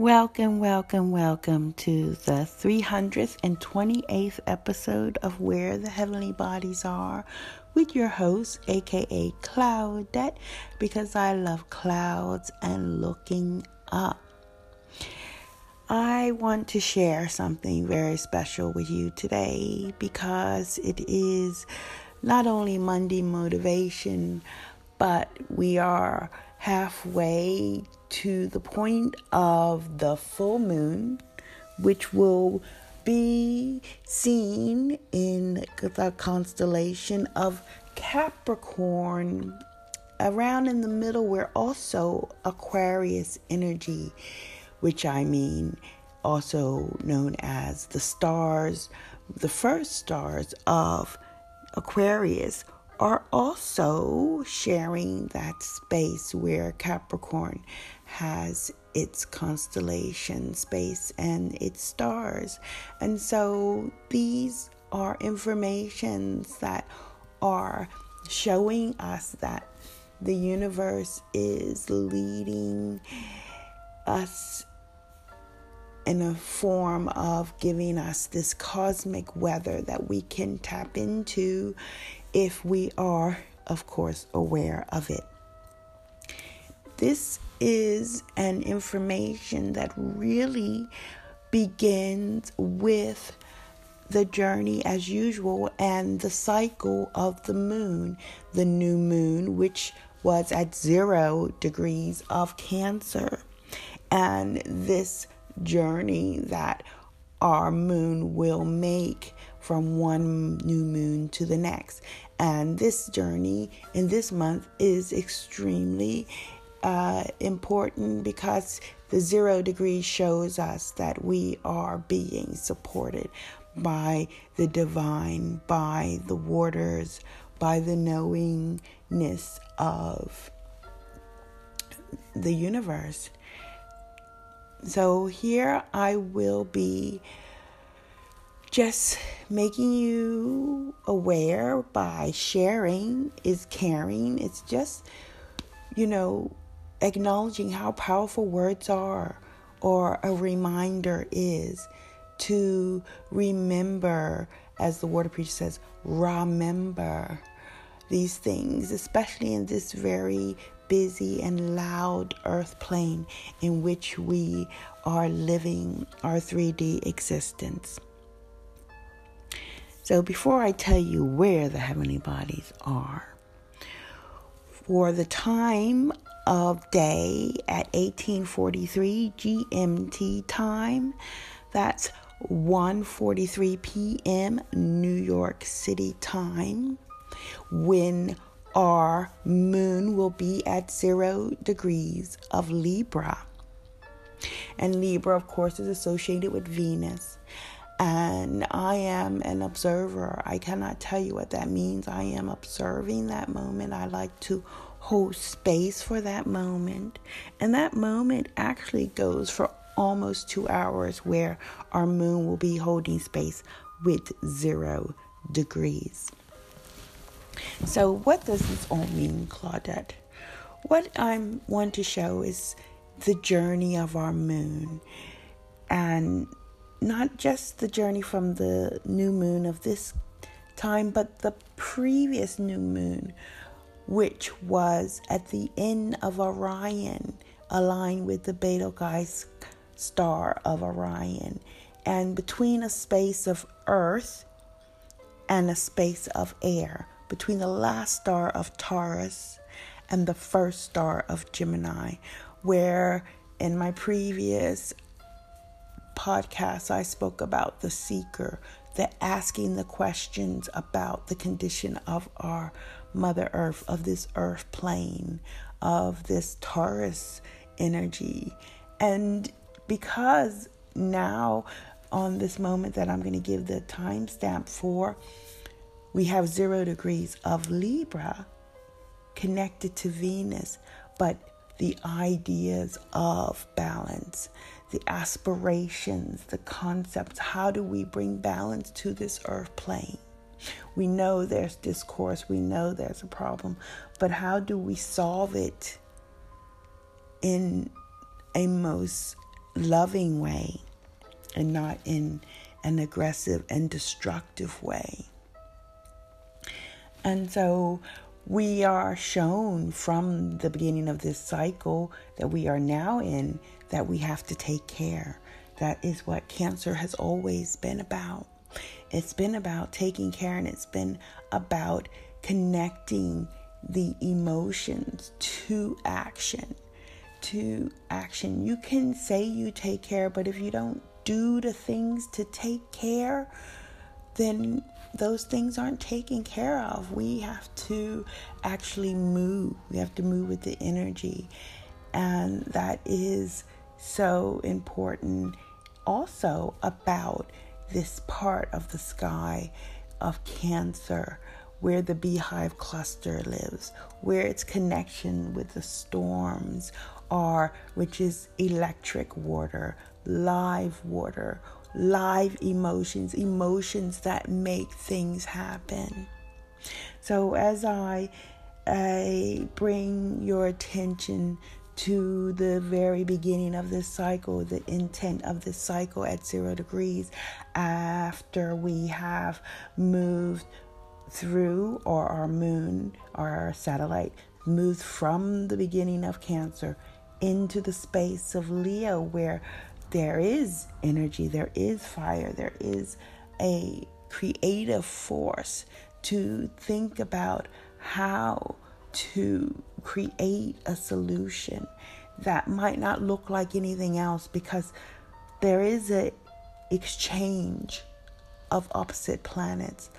Welcome, welcome, welcome to the 328th episode of Where the Heavenly Bodies Are with your host, aka Cloudette, because I love clouds and looking up. I want to share something very special with you today because it is not only Monday motivation, but we are halfway to the point of the full moon, which will be seen in the constellation of Capricorn. Around in the middle, we're also Aquarius energy, which I mean also known as the stars, the first stars of Aquarius are also sharing that space where Capricorn has its constellation space and its stars. And so these are informations that are showing us that the universe is leading us in a form of giving us this cosmic weather that we can tap into if we are, of course, aware of it. This is an information that really begins with the journey as usual and the cycle of the moon, the new moon, which was at zero degrees of Cancer, and this journey that our moon will make from one new moon to the next. And this journey in this month is extremely uh, important because the zero degree shows us that we are being supported by the divine, by the waters, by the knowingness of the universe. So here I will be just making you aware by sharing is caring. It's just, you know, acknowledging how powerful words are, or a reminder is to remember, as the water preacher says, remember these things, especially in this very busy and loud earth plane in which we are living our 3D existence. So, before I tell you where the heavenly bodies are, for the time of day at 1843 GMT time, that's 1:43 p.m. New York City time, when our moon will be at zero degrees of Libra. And Libra, of course, is associated with Venus. And I am an observer. I cannot tell you what that means. I am observing that moment. I like to hold space for that moment. And that moment actually goes for almost two hours, where our moon will be holding space with zero degrees. So, what does this all mean, Claudette? What I want to show is the journey of our moon, and not just the journey from the new moon of this time, but the previous new moon, which was at the end of Orion, aligned with the Betelgeuse star of Orion, and between a space of Earth and a space of air between the last star of Taurus and the first star of Gemini, where in my previous podcast I spoke about the seeker, the asking the questions about the condition of our Mother Earth, of this earth plane, of this Taurus energy. And because now on this moment that I'm going to give the timestamp for, we have zero degrees of Libra connected to Venus, but the ideas of balance, the aspirations, the concepts. How do we bring balance to this earth plane? We know there's discourse, we know there's a problem, but how do we solve it in a most loving way and not in an aggressive and destructive way? And so we are shown from the beginning of this cycle that we are now in that we have to take care. That is what cancer has always been about. It's been about taking care and it's been about connecting the emotions to action. To action. You can say you take care, but if you don't do the things to take care, then those things aren't taken care of. We have to actually move. We have to move with the energy. And that is so important also about this part of the sky of Cancer where the beehive cluster lives, where its connection with the storms are, which is electric water, live water, live emotions, emotions that make things happen. So as I, I bring your attention to the very beginning of this cycle, the intent of this cycle at zero degrees, after we have moved through, or our moon, or our satellite, moved from the beginning of Cancer into the space of Leo, where there is energy, there is fire, there is a creative force to think about how to create a solution that might not look like anything else because there is a exchange of opposite planets,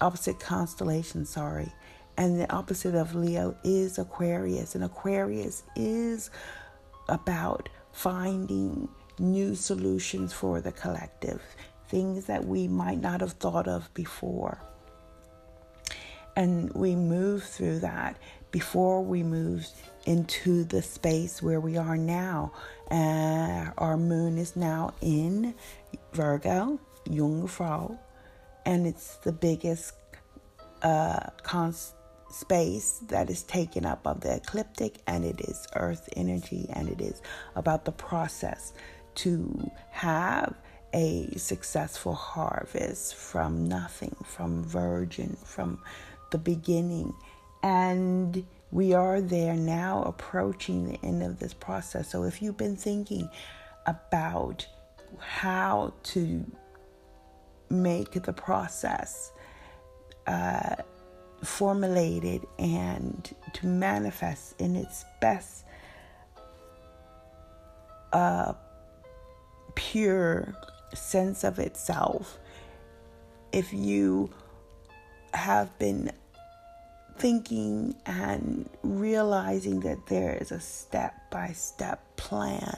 opposite constellations, sorry. And the opposite of Leo is Aquarius, and Aquarius is about finding new solutions for the collective, things that we might not have thought of before. And we move through that before we move into the space where we are now. Uh, our moon is now in Virgo, Jungfrau, and it's the biggest uh, space that is taken up of the ecliptic, and it is earth energy, and it is about the process to have a successful harvest from nothing, from virgin, from the beginning. And we are there now approaching the end of this process. So if you've been thinking about how to make the process uh, formulated and to manifest in its best uh, pure sense of itself, if you have been thinking and realizing that there is a step by step plan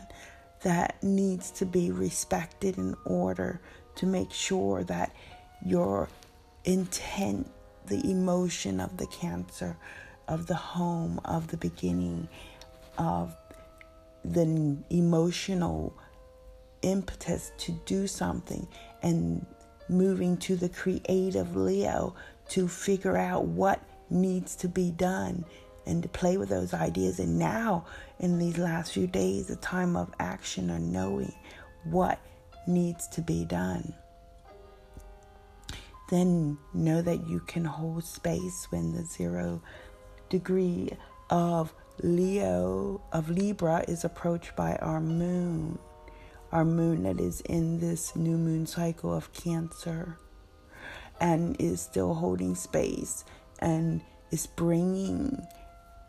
that needs to be respected in order to make sure that your intent, the emotion of the cancer, of the home, of the beginning, of the emotional impetus to do something and moving to the creative Leo to figure out what needs to be done and to play with those ideas. And now, in these last few days, a time of action or knowing what needs to be done. Then know that you can hold space when the zero degree of Leo, of Libra, is approached by our moon our moon that is in this new moon cycle of Cancer and is still holding space and is bringing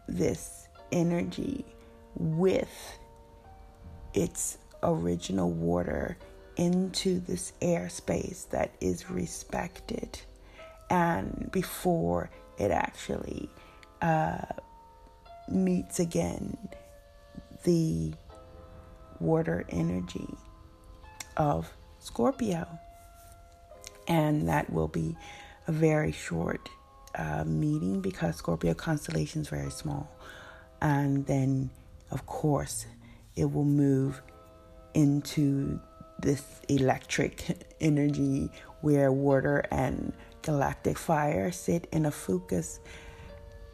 this energy with its original water into this airspace that is respected. And before it actually uh, meets again the water energy of Scorpio. And that will be a very short uh, meeting because Scorpio constellation is very small. And then, of course, it will move into this electric energy where water and galactic fire sit in a focus.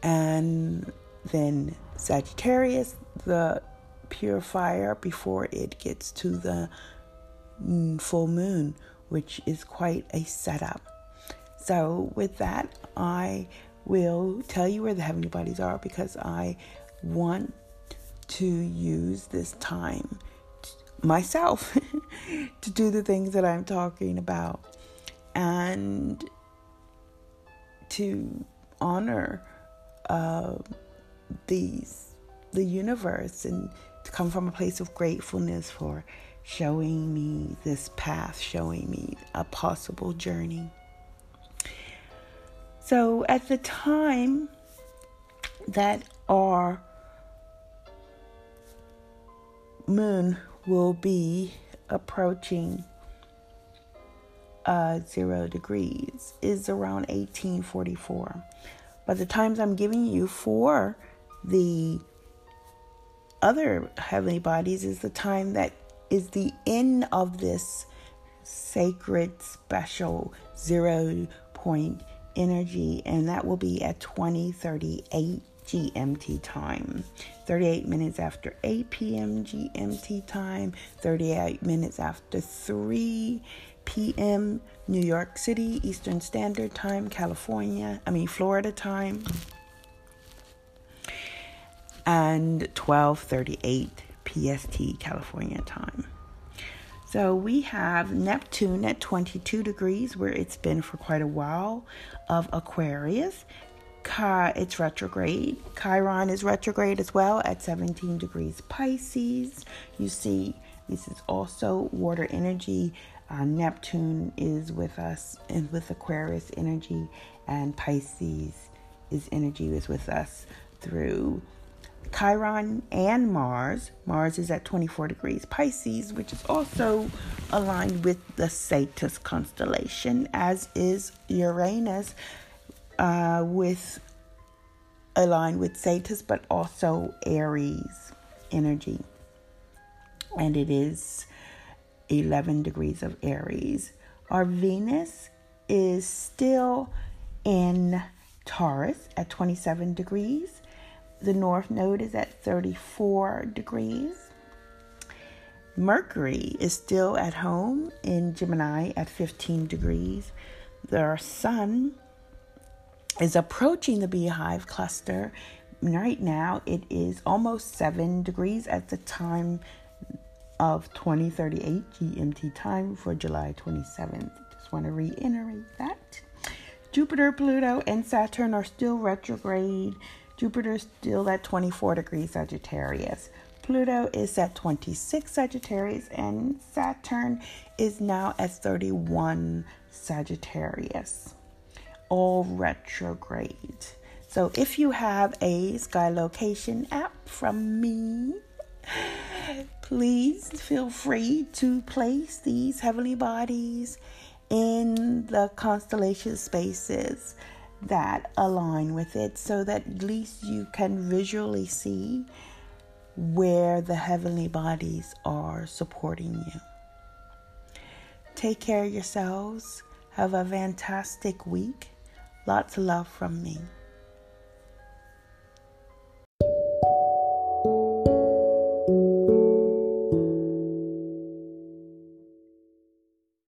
And then Sagittarius, the pure fire before it gets to the full moon, which is quite a setup. So, with that, I will tell you where the heavenly bodies are because I want to use this time myself to do the things that I'm talking about and to honor uh, these the universe and to come from a place of gratefulness for showing me this path, showing me a possible journey. So at the time that our moon will be approaching uh, zero degrees is around 1844. But the times I'm giving you for the other heavenly bodies is the time that is the end of this sacred, special zero point energy, and that will be at 2038 GMT time. 38 minutes after 8 p.m. GMT time, 38 minutes after 3 p.m. New York City Eastern Standard Time, California, I mean Florida time, and 12:38 PST California time. So we have Neptune at 22 degrees, where it's been for quite a while, of Aquarius. Chi, it's retrograde. Chiron is retrograde as well at 17 degrees Pisces. You see, this is also water energy. Uh, Neptune is with us and with Aquarius energy, and Pisces is energy is with us through Chiron and Mars. Mars is at 24 degrees Pisces, which is also aligned with the Sagittarius constellation, as is Uranus, uh, with aligned with Sagittarius, but also Aries energy. And it is 11 degrees of Aries. Our Venus is still in Taurus at 27 degrees the North Node is at 34 degrees. Mercury is still at home in Gemini at 15 degrees. The Sun is approaching the beehive cluster. Right now, it is almost 7 degrees at the time of 2038 GMT time for July 27th. Just want to reiterate that. Jupiter, Pluto, and Saturn are still retrograde Jupiter is still at 24 degrees Sagittarius. Pluto is at 26 Sagittarius, and Saturn is now at 31 Sagittarius. All retrograde. So if you have a sky location app from me, please feel free to place these heavenly bodies in the constellation spaces that align with it so that at least you can visually see where the heavenly bodies are supporting you. Take care of yourselves. Have a fantastic week. Lots of love from me.